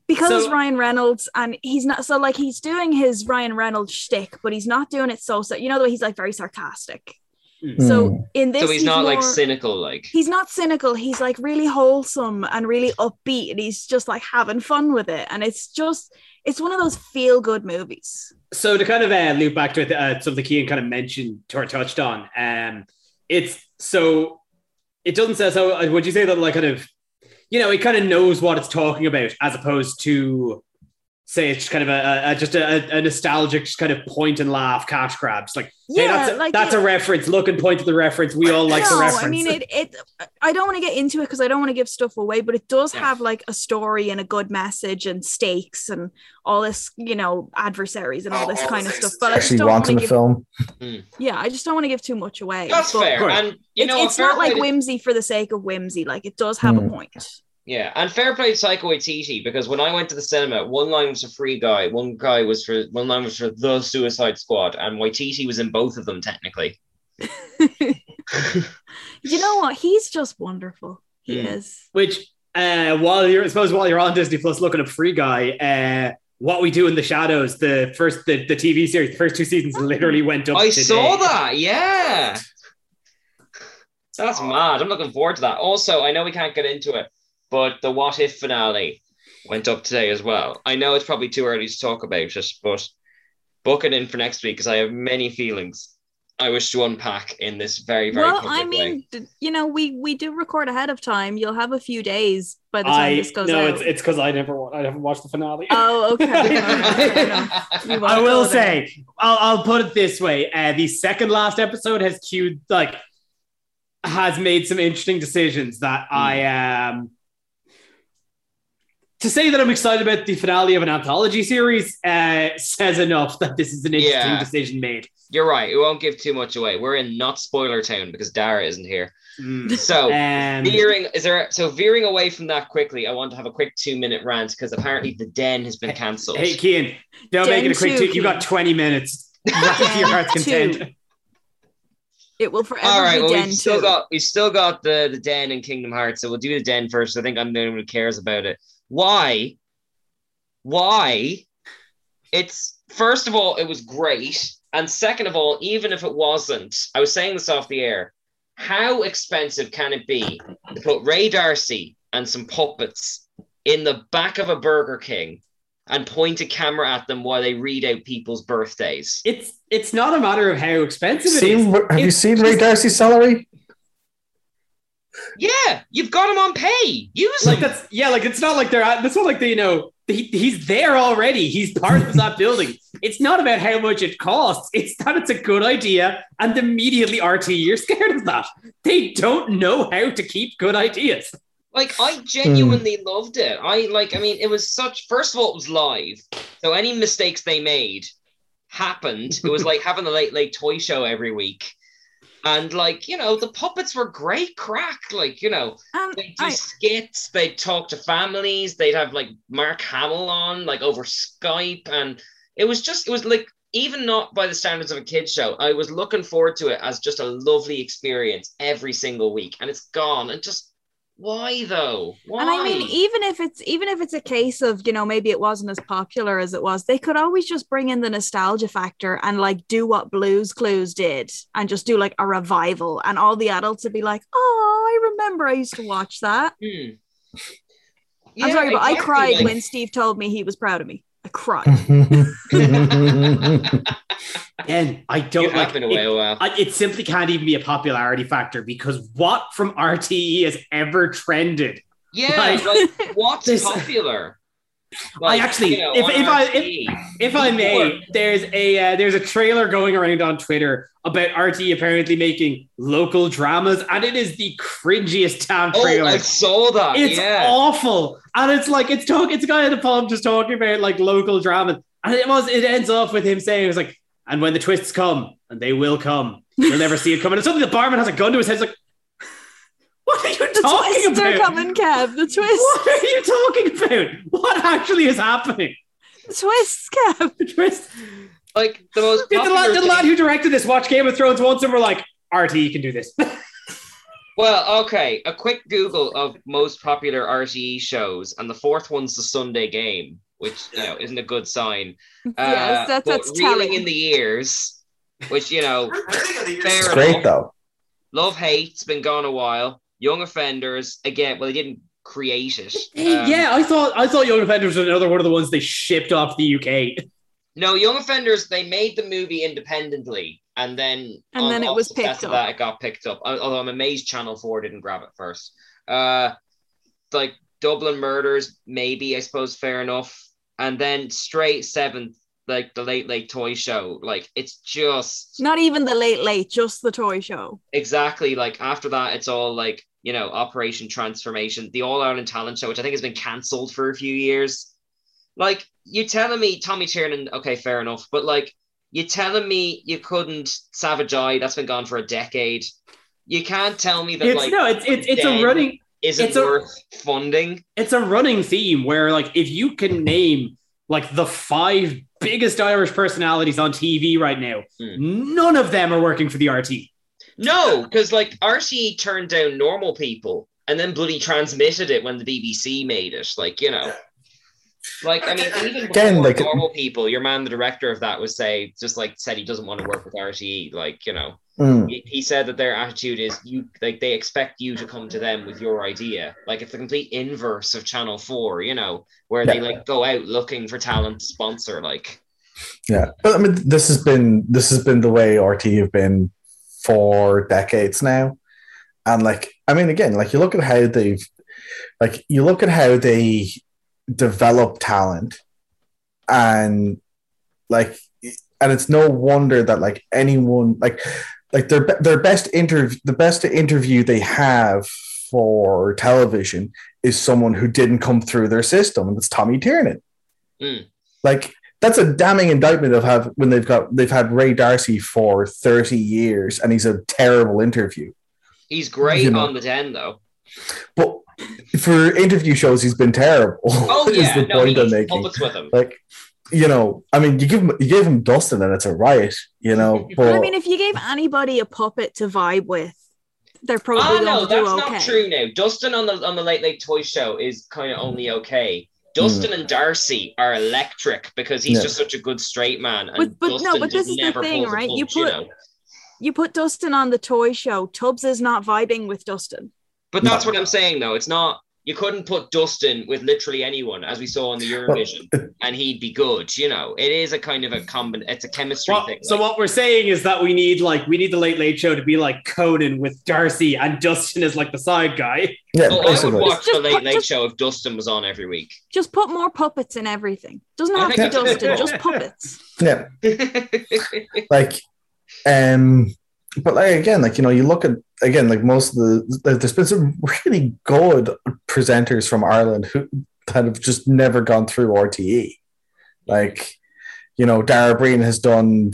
because So- it's Ryan Reynolds and he's not so like he's doing his Ryan Reynolds shtick, but he's not doing it so so you know the way he's like very sarcastic. Mm. So Mm. in this, So he's not like cynical, like. he's not cynical he's like really wholesome and really upbeat and he's just like having fun with it and it's just it's one of those feel good movies So to kind of uh, loop back to uh, something Kean kind of mentioned or touched on, um, it's so it doesn't say so. uh, Would you say that like kind of, you know, it kind of knows what it's talking about as opposed to say it's just kind of a, a- a just a, a nostalgic just kind of point and laugh cash grabs like hey, Yeah, that's, a, like that's it- a reference look and point to the reference we all like the reference I mean it. It. I don't want to get into it because I don't want to give stuff away, but it does Yeah. have like a story and a good message and stakes and all this, you know, adversaries and all this kind of stuff. But I just Actually don't want wanting to give. film. Yeah, I just don't want to give too much away. That's but fair. And you it's, know, it's fair not like play to- whimsy for the sake of whimsy. Like it does have a Hmm. point. Yeah, and fair play to Taika Waititi because when I went to the cinema, one line was for Free Guy, one guy was for one line was for The Suicide Squad, and Waititi was in both of them technically. [laughs] You know what? He's just wonderful. He Hmm. is. which uh while you're I suppose while you're on Disney Plus looking up Free Guy, uh what we do in the shadows, the first the, the TV series, the first two seasons literally went up. I today. saw that, yeah. [laughs] That's mad. I'm looking forward to that. Also, I know we can't get into it, but the What If finale went up today as well. I know it's probably too early to talk about it, but book it in for next week because I have many feelings I wish to unpack in this very, very well, public I way. mean, d- you know, we we do record ahead of time. You'll have a few days by the time I this goes no, out. it's it's because I never wa- I never watched the finale. Oh, okay. Fair [laughs] I won't will say, I'll, I'll put it this way: uh, the second last episode has cued like has made some interesting decisions that Hmm. I um to say that I'm excited about the finale of an anthology series uh, says enough that this is an interesting Yeah. decision made. You're right. We won't give too much away. We're in not spoiler town because Dara isn't here. Mm. So Um, veering is there so veering away from that quickly, I want to have a quick two minute rant because apparently the den has been cancelled. hey, Kian, don't Gen make it a quick two, two. You got 20 minutes. [laughs] Right to your heart's content. It will forever All right, be well, Den we've still 2. got we've still got the the den in Kingdom Hearts, so we'll do the den first. I think I'm the only one who cares about it. Why? Why? It's first of all, it was great, and second of all, even if it wasn't, I was saying this off the air. How expensive can it be to put Ray Darcy and some puppets in the back of a Burger King and point a camera at them while they read out people's birthdays? It's it's not a matter of how expensive it Seen, is. have you seen Ray Darcy's salary? Yeah, you've got him on pay. Use Like him. that's yeah, like it's not like they're at- it's not like they you know he, he's there already. He's part of that building. It's not about how much it costs. It's that it's a good idea, and immediately RTE you're scared of that. They don't know how to keep good ideas. Like I genuinely loved it. I like. I mean, it was such. First of all, it was live, so any mistakes they made happened. It was like having a late late toy show every week, and like you know, the puppets were great crack. Like you know, Um, they do I- skits. They'd talk to families. They'd have like Mark Hamill on like over Skype, and it was just it was like even not by the standards of a kid show. I was looking forward to it as just a lovely experience every single week, and it's gone. And just why though? Why? And I mean, even if it's even if it's a case of you know maybe it wasn't as popular as it was, they could always just bring in the nostalgia factor and like do what Blues Clues did and just do like a revival, and all the adults would be like, "Oh, I remember I used to watch that." Hmm. I'm sorry, but I cried when Steve told me he was proud of me. I cried. Mm-hmm. And I don't You like been away it, a while. I- it simply can't even be a popularity factor because what from RTE has ever trended? Yeah, Like- like, what's This- I actually, you know, if, if I if, if I may, there's a uh, there's a trailer going around on Twitter about RTE apparently making local dramas, and it is the cringiest damn oh, trailer. I saw that. it's yeah. awful, and it's like it's talk. It's a guy at the pub just talking about like local dramas, and it was it ends off with him saying it was like, and when the twists come, and they will come, you'll never see it coming. And suddenly the barman has a gun to his head. It's like, what are you The talking twists are about? coming, Kev. The twists, What are you talking about? What actually is happening? the twists, Kev. The twist. like the most Did the, lad, did the lad who directed this watch Game of Thrones once and were like, RTE can do this? [laughs] Well, okay. A quick Google of most popular RTE shows, and the fourth one's the Sunday Game, which you know isn't a good sign. yes, Uh, that, but that's reeling telling. in the ears, which you know, [laughs] fair it's enough. great though. Love hate's been gone a while. Young offenders again. Well, they didn't create it. [laughs] Um, yeah, I thought I thought Young Offenders was another one of the ones they shipped off the UK. No, Young Offenders. They made the movie independently, and then And on- then it was the picked up. That it got picked up. Although I'm amazed Channel Four didn't grab it first. Uh, like Dublin Murders, maybe I suppose fair enough. And then straight seventh, like the Late Late Toy Show. Like it's just Not even the late late, just the toy show. exactly like after that, it's all like you know Operation Transformation, the All Ireland Talent Show, which I think has been cancelled for a few years. Like you're telling me Tommy Tiernan, okay, fair enough, but like you're telling me you couldn't Savage Eye, that's been gone for a decade. You can't tell me that It's like no, it's it's it's a running is it worth funding. it's a running theme where like if you can name like the five biggest Irish personalities on TV right now, Hmm. none of them are working for the RTE. No, because like RTE turned down normal people and then bloody transmitted it when the BBC made it. Like, you know. Like, I mean, even Again, like- normal people, your man, the director of that, was say just like said he doesn't want to work with RTE. Like, you know, Mm. he, he said that their attitude is you like they expect you to come to them with your idea. Like it's the complete inverse of Channel Four, you know, where they like go out looking for talent to sponsor. Like, Yeah, but I mean, this has been this has been the way RTE have been for decades now, and like, I mean, again, like you look at how they've, like, you look at how they develop talent, and like, and it's no wonder that like anyone like, like their their best interview, the best interview they have for television is someone who didn't come through their system, and it's Tommy Tiernan. Mm. Like that's a damning indictment of have when they've got they've had Ray Darcy for 30 years and he's a terrible interview. he's great You know. on the den though. But for interview shows, he's been terrible. Oh [laughs] is yeah, the no, point he I'm making. puppets with him. Like, you know, I mean, you give him you gave him Dustin, and it's a riot, you know. [laughs] But But I mean, if you gave anybody a puppet to vibe with, they're probably ah, Oh going no, to do that's okay. not true. Now Dustin on the on the Late Late Toy Show is kind of only okay. Dustin mm. and Darcy are electric because he's Yeah. just such a good straight man. And But- but no, Dustin but this is the never thing, pulls a right? You punch, put- know? You put Dustin on the toy show. Tubbs is not vibing with Dustin. But that's what I'm saying, though. It's not. You couldn't put Dustin with literally anyone, as we saw on the Eurovision, and he'd be good. You know, it is a kind of a combin. It's a chemistry Well, thing. so like- what we're saying is that we need like we need the Late Late Show to be like Conan with Darcy and Dustin is like the side guy. yeah, I would watch Just the Late put- Late just- Show if Dustin was on every week. Just put more puppets in everything. Doesn't have to be that's a good Dustin, just [laughs] puppets. Yeah, [laughs] like um but like again like you know you look at again like most of the there's been some really good presenters from ireland who that have just never gone through rte like you know Dara Ó Briain has done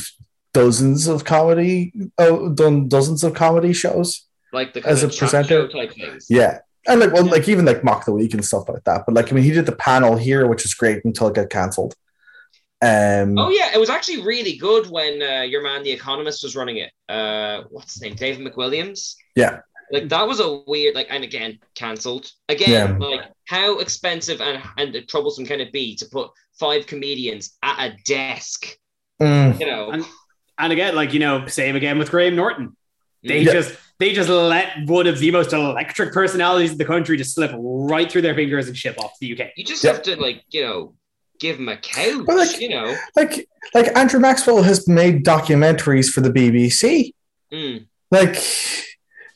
dozens of comedy oh done dozens of comedy shows like the As a presenter? type things. yeah. And like well like even like mock the week and stuff like that. But like i mean he did the panel here which is great until it got cancelled um Oh yeah, it was actually really good when uh, your man, the Economist, was running it. Uh, what's his name? David McWilliams. yeah Like that was a weird, like, and again, cancelled. Again, Yeah. like how expensive and and troublesome can it be to put five comedians at a desk? Mm. You know, And and again, like you know, same again with Graham Norton. They Yeah. just they just let one of the most electric personalities in the country just slip right through their fingers and ship off to the UK. you just Yeah. have to like, you know, give him a couch. But, like- you know, like like Andrew Maxwell has made documentaries for the BBC. Mm. Like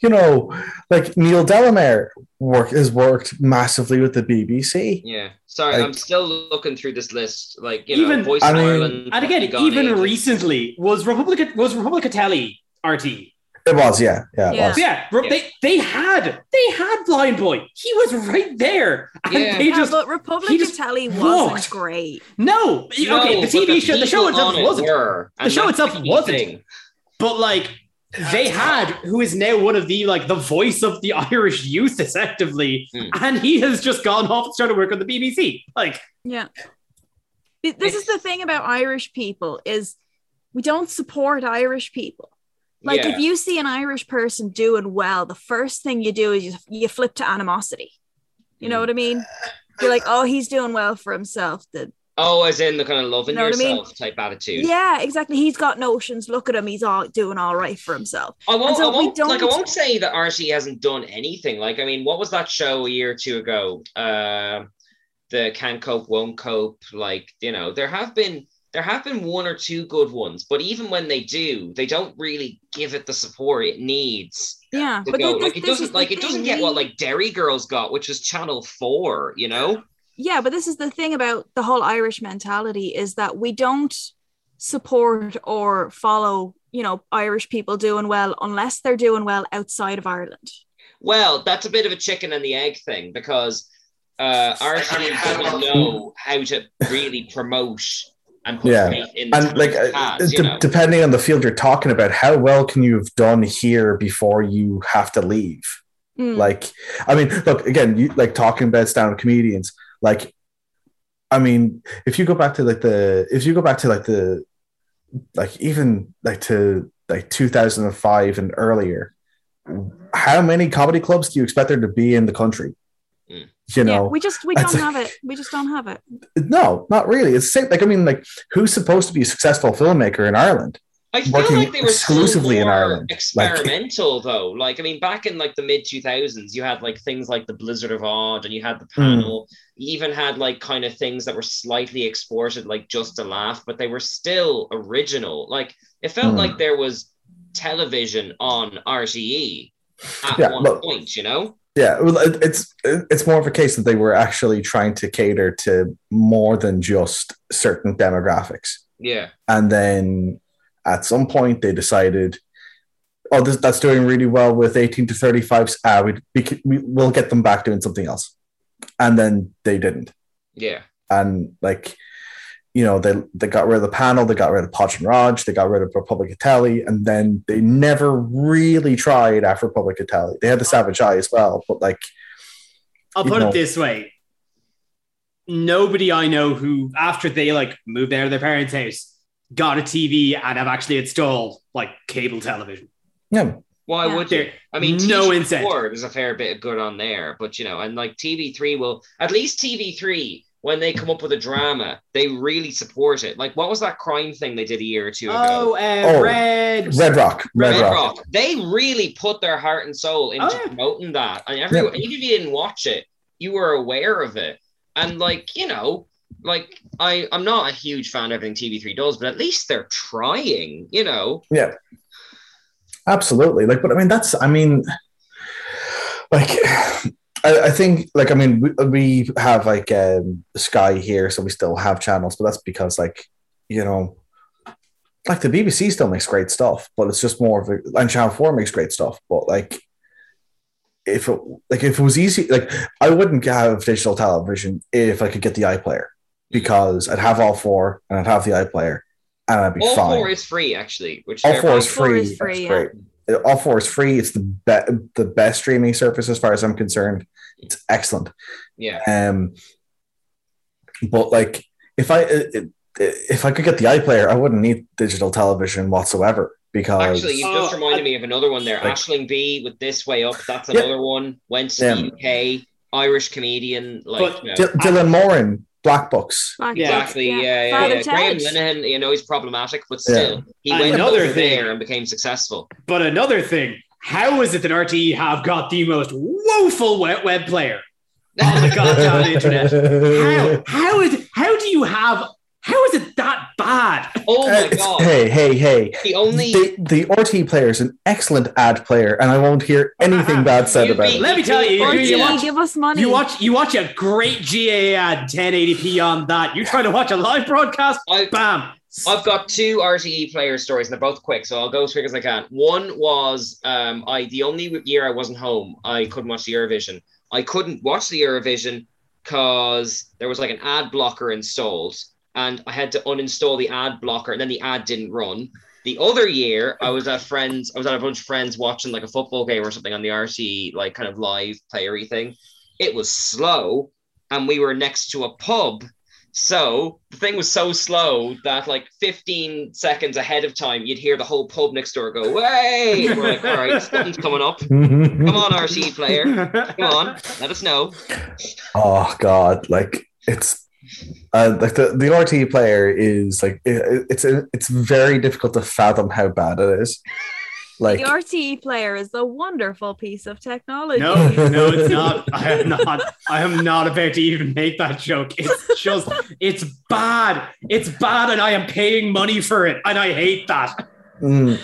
you know, like Neil Delamere work has worked massively with the BBC. yeah. Sorry, Like- I'm still looking through this list. Like, you know, Even- Voice I mean- Ireland. And again, even Ages. recently was Republica was Republic of Telly RT. It was, yeah, yeah, it Yeah. was. Yeah, they they had they had Blind Boy. He was right there, and Yeah. they Yeah, just but Republic he just Italy wasn't great. no. No, okay, the but TV show, the show itself it wasn't. were, The show itself the wasn't. thing. But like they had who is now one of the like the voice of the [laughs] Irish youth effectively, Hmm. and he has just gone off and started work on the BBC. Like Yeah. Th- This is the thing about Irish people is we don't support Irish people. Like Yeah. if you see an Irish person doing well, the first thing you do is you, you flip to animosity. You know Mm. what I mean? You're like, oh, he's doing well for himself. The, Oh, as in the kind of loving Know what I mean? yourself type attitude. yeah, exactly. He's got notions. Look at him. He's all doing all right for himself. I won't, so I won't like I won't say that RTE hasn't done anything. Like, I mean, what was that show a year or two ago? Uh, the Can Cope, Won't Cope. Like, you know, there have been there have been one or two good ones, but even when they do, they don't really give it the support it needs Yeah, to but go. thi- like it doesn't like it doesn't get what like Derry Girls got, which is Channel Four, you know? yeah, but this is the thing about the whole Irish mentality is that we don't support or follow, you know, Irish people doing well unless they're doing well outside of Ireland. Well, that's a bit of a chicken and the egg thing because uh, RTE doesn't know how to really promote and put Yeah. faith in the And like, talent it uh, has, de- depending on the field you're talking about, how well can you have done here before you have to leave? Mm. Like, I mean, look again, you like talking about stand-up comedians. Like, I mean, if you go back to like the, if you go back to like the, like even like to like 2005 and earlier, how many comedy clubs do you expect there to be in the country? Mm. You yeah, know, we just we don't like- have it. We just don't have it. no, not really. It's same. Like, I mean, like, who's supposed to be a successful filmmaker in Ireland? I feel like they were exclusively exclusively in more Ireland. Like- experimental though. Like I mean, back in like the mid two thousands, you had like things like the Blizzard of Odd, and you had the Hmm. panel. You even had like kind of things that were slightly exported, like just to laugh, but they were still original. Like it felt Hmm. like there was television on RTE at Yeah, one look- point. You know? Yeah, well, it's it's more of a case that they were actually trying to cater to more than just certain demographics, Yeah. and then at some point they decided, "Oh, this, that's doing really well with eighteen to thirty fives. Ah, we we, we will get them back doing something else," and then they didn't, Yeah. and like. You know, they they got rid of the panel, they got rid of Podge and Rodge, they got rid of Republic of Telly, and then they never really tried after Republic of Telly. They had the Savage Eye as well, but like I'll put know. it this way. nobody I know who, after they like moved out of their parents' house, got a TV and have actually installed like cable television. Yeah. Why Yeah. would you? There- I mean, no TV4, incentive. There's a fair bit of good on there, but you know, and like TV3 will at least TV3 when they come up with a drama, they really support it. Like, what was that crime thing they did a year or two Oh, ago? uh, Oh, Red. Red Rock. Red, Red Rock. Rock. They really put their heart and soul into Oh, yeah. promoting that, and everyone, even if you didn't watch it, you were aware of it. And like, you know, like I, I'm not a huge fan of everything TV3 does, but at least they're trying. You know, Yeah. Absolutely. Like, but I mean, that's, I mean, like, I, I think, like, I mean, we, we have like um, Sky here, so we still have channels, but that's because, like, you know, like the BBC still makes great stuff, but it's just more of a, and Channel 4 makes great stuff, but like, if it like if it was easy, like I wouldn't have digital television if I could get the iPlayer because I'd have all four and I'd have the iPlayer and I'd be all fine. four is free actually, which All four play. is four free. is free, That's great. All four is free. It's the be- the best streaming service as far as I'm concerned. It's excellent. yeah. Um, but like if I uh, if I could get the iPlayer, I wouldn't need digital television whatsoever because Actually, you just Oh, reminded I- me of another one there. Like- Aisling Bea with This Way Up. That's Yeah. another one. Went to the UK. Irish comedian. Like, But- you know, D- Dylan Moran, Black Books. Black exactly. Yeah, yeah. Father yeah. Graham Ted. Linehan, you know, he's problematic, but Yeah. still, he went Another over thing- there and became successful. But another thing, how is it that RTE have got the most woeful web, web player on the goddamn internet? How? How is? How do you have? How is it that bad? Oh Uh, my it's- god! hey, hey, hey. The only The, the RTE player is an excellent ad player, and I won't hear anything bad said You about beat- it. Let me tell you, Or you, you gee, watch, give us money. you watch, you watch a great GA ad 1080p on that. You try to watch a live broadcast, I, bam. I've got two RTE player stories, and they're both quick, so I'll go as quick as I can. One was um, I the only year I wasn't home, I couldn't watch the Eurovision. I couldn't watch the Eurovision because there was like an ad blocker installed, and I had to uninstall the ad blocker, and then the ad didn't run. The other year, I was at friends, I was at a bunch of friends watching like a football game or something on the RTE, like kind of live playery thing. It was slow, and we were next to a pub so the thing was so slow that like 15 seconds ahead of time, you'd hear the whole pub next door go, "Way!" We're like, "All right, something's coming up. Come on, RTE player, come on, let us know." Oh God, like it's uh, like the, the RTE player is like it, it's it's very difficult to fathom how bad it is. Like the RTE player is a wonderful piece of technology. No, no, it's not. I am not. I am not about to even make that joke. It's just, it's bad. It's bad, and I am paying money for it, and I hate that. mm,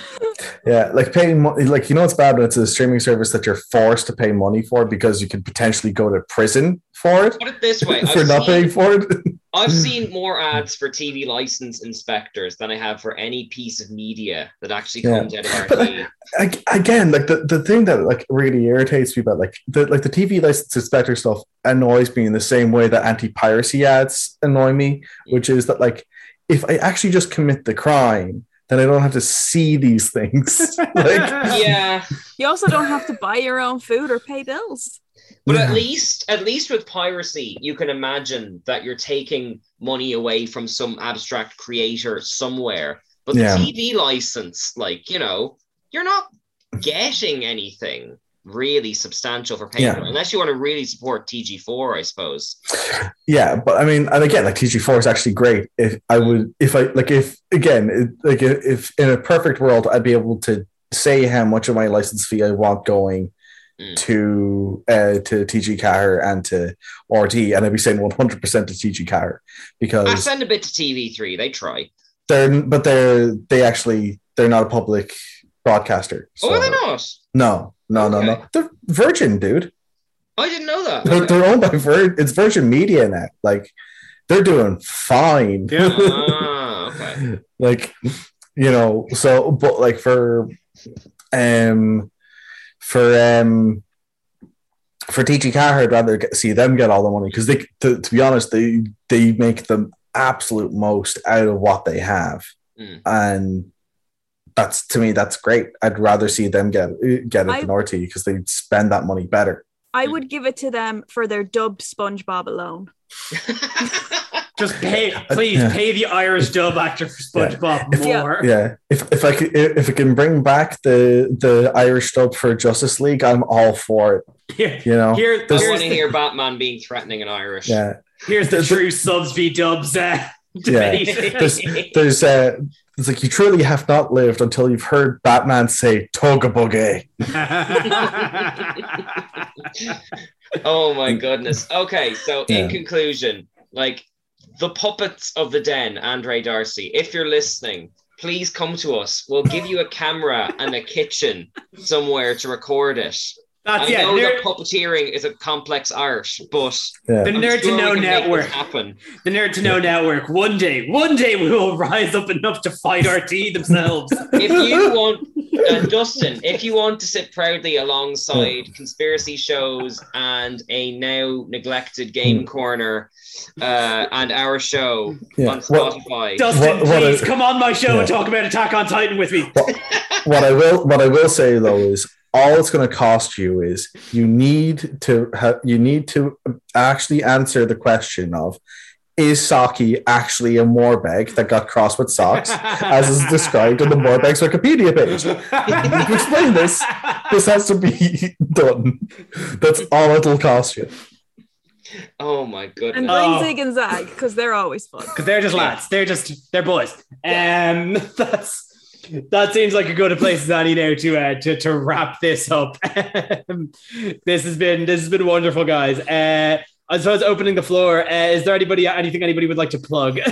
yeah, like paying money. Like you know, it's bad when it's a streaming service that you're forced to pay money for because you could potentially go to prison for it Put it this way: [laughs] for I've not seen, paying for it. [laughs] I've hmm. seen more ads for TV license inspectors than I have for any piece of media that actually Yeah. comes out of But, RTE. Ag- again, like the, the thing that like really irritates me about like the like the TV license inspector stuff annoys me in the same way that anti piracy ads annoy me, which is that like if I actually just commit the crime, then I don't have to see these things. [laughs] like [laughs] yeah, You also don't have to buy your own food or pay bills. But Yeah. at least, at least with piracy, you can imagine that you're taking money away from some abstract creator somewhere. But the Yeah. TV license, like you know, you're not getting anything really substantial for paying, Yeah. unless you want to really support TG4, I suppose. yeah, but I mean, and again, like TG4 is actually great. If I would, if I like, if again, it, like if, if in a perfect world, I'd be able to say how much of my license fee I want going Mm. to uh, to TG Car and to RTE, and I'd be saying 100 percent to TG Car because I send a bit to TV3. They try. they're but they're they actually they're not a public broadcaster. oh, are they so- not? No, no, no, no. Okay. They're Virgin, dude. I didn't know that. They're, Okay. they're owned by Virgin. It's Virgin Media now. Like they're doing fine. Yeah. ah, okay. [laughs] like you know so but like for um for um for TG Car, I'd rather get, see them get all the money because they, to, to be honest, they they make the absolute most out of what they have, Mm. and that's to me that's great. I'd rather see them get get it I- than RTE because they spend that money better. I would give it to them for their dubbed SpongeBob alone. [laughs] Just pay, please Yeah. pay the Irish dub actor for SpongeBob Yeah. more. Yeah, if if I could, if it can bring back the the Irish dub for Justice League, I'm all for it. Here, You know, here, I want here's, to the, hear Batman being threatening in Irish. yeah, here's the the- true subs v dubs uh, debate. [laughs] there's there's uh, it's like you truly have not lived until you've heard Batman say "Toga Boogie." [laughs] oh my goodness. Okay, so in conclusion, like the puppets of the den, and Ray Darcy, if you're listening, please come to us. We'll give you a camera and a kitchen somewhere to record it. That's I yeah. know Nerd, that puppeteering is a complex art, but Yeah, the Nerd sure to Know can make Network. happen. The Nerd to Know Network. One day, one day we will rise up enough to fight RTE [laughs] themselves. if you want, uh, Dustin, if you want to sit proudly alongside conspiracy shows and a now neglected game corner uh, and our show Yeah. on Well- Spotify, Dustin, What- what please I- come on my show and talk about Attack on Titan with me. what I will what I will say though is all it's going to cost you is you need to ha- you need to actually answer the question of is Socky actually a Morbeg that got crossed with socks, as is described in the Morbeg's Wikipedia page? To explain this. This has to be [laughs] done. That's all it'll cost you. oh my god, And goodness. bring Oh. Zig and Zag because they're always fun. [laughs] because they're just lads. They're just they're boys. Um, [laughs] that's that seems like a good place, Zanny, now to uh, to to wrap this up. [laughs] Um, this has been this has been wonderful, guys. Uh, I suppose opening the floor. Uh, is there anybody anything anybody would like to plug? [laughs]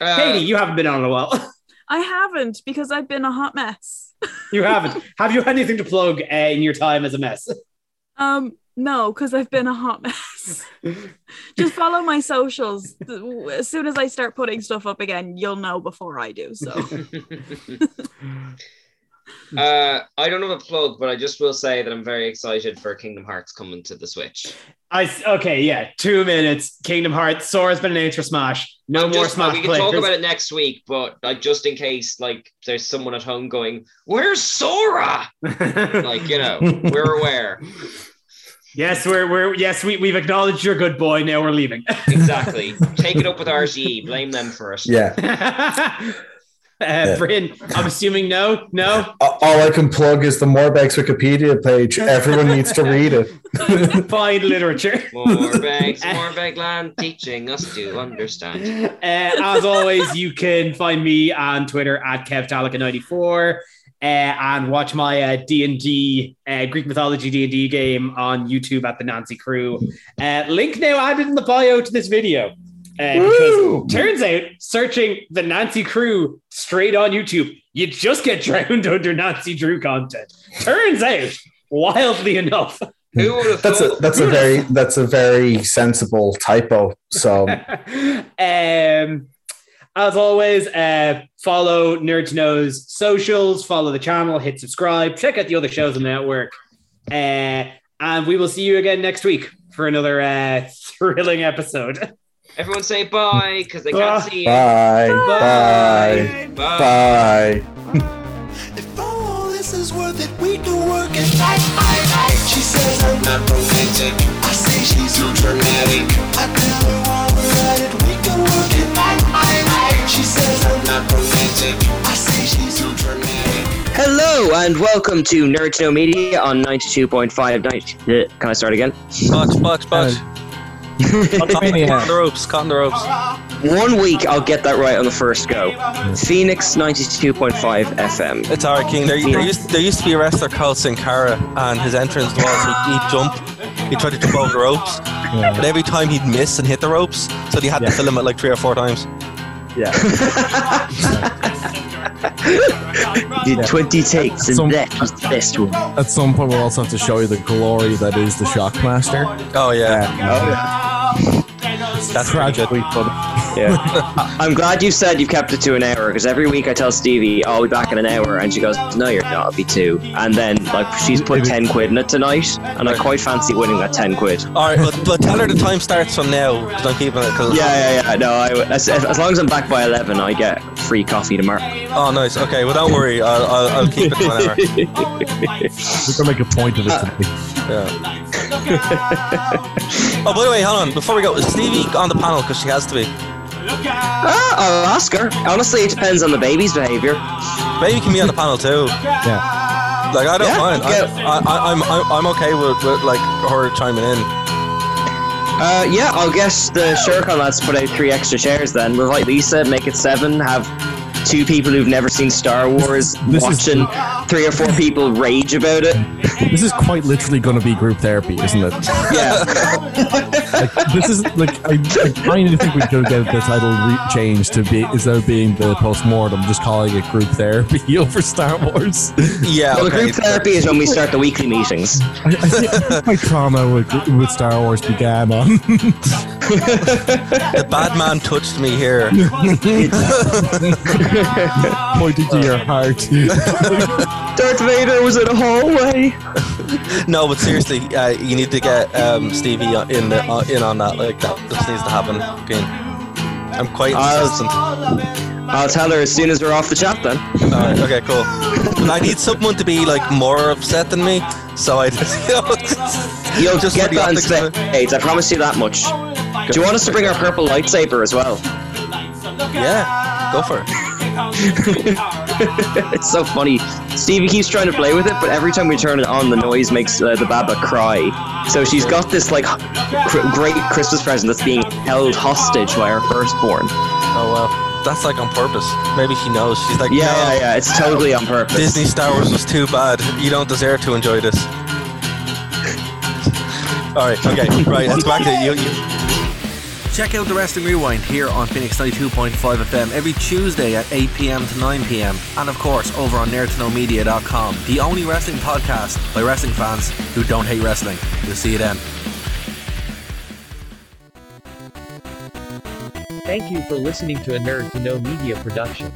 Uh, Katie, you haven't been on in a while. [laughs] I haven't because I've been a hot mess. you haven't. Have you had anything to plug uh, in your time as a mess? Um, no, because I've been a hot mess. [laughs] Just follow my socials. As soon as I start putting stuff up again, you'll know before I do. So [laughs] [laughs] uh, I don't have a plug, but I just will say that I'm very excited for Kingdom Hearts coming to the Switch. I s- okay, yeah, two minutes. Kingdom Hearts. Sora's been an intro smash. No I'm more just- Smash We can players. talk about it next week, but like just in case, like there's someone at home going, "Where's Sora?" Like you know, we're aware. Yes, we're we're yes we we've acknowledged you're a good boy. Now we're leaving. [laughs] Exactly. Take it up with RTE. Blame them for it. Yeah. [laughs] uh, Bryn, I'm assuming no, no. A- All I can plug is the Morbeck's Wikipedia page. Everyone needs to read it. [laughs] Fine literature. More bags, land, teaching us to understand. Uh, as always, you can find me on Twitter at KevTalika94 uh, and watch my uh, D&D, uh, Greek mythology D&D game on YouTube at the Nancy Crew. Uh, link now added in the bio to this video. Uh, because turns out searching the Nancy Crew straight on YouTube, you just get [laughs] drowned under Nancy Drew content. Turns out, wildly enough. Who would have That's a that's a very that's a very sensible typo. So [laughs] um, as always, uh, follow Nerds Know's socials, follow the channel, hit subscribe, check out the other shows on the network. Uh, and we will see you again next week for another uh, [laughs] thrilling episode. Everyone say bye because they can't see you. bye bye Bye. bye. If all this is worth it, we can work it night by night. She says I'm not romantic. I say she's too dramatic. I tell her while we're it, we can work it night by night. She says I'm not romantic. I say she's too dramatic. Hello and welcome to Nerd to Know Media on 92.5. Night. Can I start again? Box, box, box. Cotton the ropes, cotton the ropes. One week I'll get that right on the first go. Phoenix 92.5 FM. It's our king. There, there, used, there used to be a wrestler called Sin Cara, and his entrance was he'd, he'd jump, he'd try to jump over the ropes, but every time he'd miss and hit the ropes, so he had to film it like three or four times. Yeah. [laughs] Did 20 takes and Some- that was the best one. At some point, we'll also have to show you the glory that is the Shockmaster. Oh yeah, oh, That's tragically funny. Yeah. [laughs] I'm glad you said you've kept it to an hour because every week I tell Stevie, I'll be back in an hour, and she goes, No, you're not, I'll be two. And then, like, she's put 10 quid in it tonight, and I quite fancy winning that 10 quid. All right, but, but tell her the time starts from now because I'm keeping it. Cause Yeah, yeah, yeah. No, I, as, as long as I'm back by 11, I get free coffee tomorrow. Oh, nice. Okay, well, don't worry. I'll, I'll, I'll keep it to an hour. [laughs] We're gonna make a point of it [laughs] today. Yeah. [laughs] Oh, by the way, hold on. Before we go, is Stevie on the panel? Because she has to be. Ah, I'll ask her. Honestly, it depends on the baby's behavior. Baby can be on the panel too. Yeah. Like I don't Yeah, mind. I, yeah. I, I, I'm, I'm I'm okay with, with like her chiming in. Uh, yeah, I'll guess the Shurikon lads to put out three extra chairs then. We'll invite Lisa, make it seven, have two people who've never seen Star Wars This is- watching three or four people rage about it. This is quite literally going to be group therapy, isn't it? Yeah. [laughs] like, this is like I, I kind of think we could get the title re- changed to be instead of being the post-mortem, just calling it group therapy [laughs] over Star Wars. Yeah. well, the okay. group therapy is when we start the weekly meetings. I, I think, I think my trauma with, with Star Wars began on. the bad man touched me here. [laughs] [laughs] pointing to your heart. Darth Vader was in a hallway. [laughs] no, but seriously, uh, you need to get um, Stevie in the, uh, in on that. Like that, this needs to happen. Again. I'm quite insistent. I'll tell her as soon as we're off the chat then. Alright, okay, cool. And I need someone to be like more upset than me, so I just, you know, just, You'll just get for the that in optics of spades, I promise you that much. Do you want us to bring our purple lightsaber as well? Yeah, go for it. [laughs] [laughs] it's so funny. Stevie keeps trying to play with it, but every time we turn it on, the noise makes uh, the Baba cry. So she's got this like cr- great Christmas present that's being held hostage by her firstborn. Oh well, that's like on purpose. Maybe she knows. She's like, Yeah, no, yeah, yeah. It's totally on purpose. Disney Star Wars was too bad. You don't deserve to enjoy this. [laughs] All right, okay, right. Let's back to you. you. [laughs] Check out the Wrestling Rewind here on Phoenix 92.5 FM every Tuesday at 8 pm to 9 pm, and of course over on nerdtoknowmedia.com, the only wrestling podcast by wrestling fans who don't hate wrestling. We'll see you then. Thank you for listening to a Nerd to Know Media production.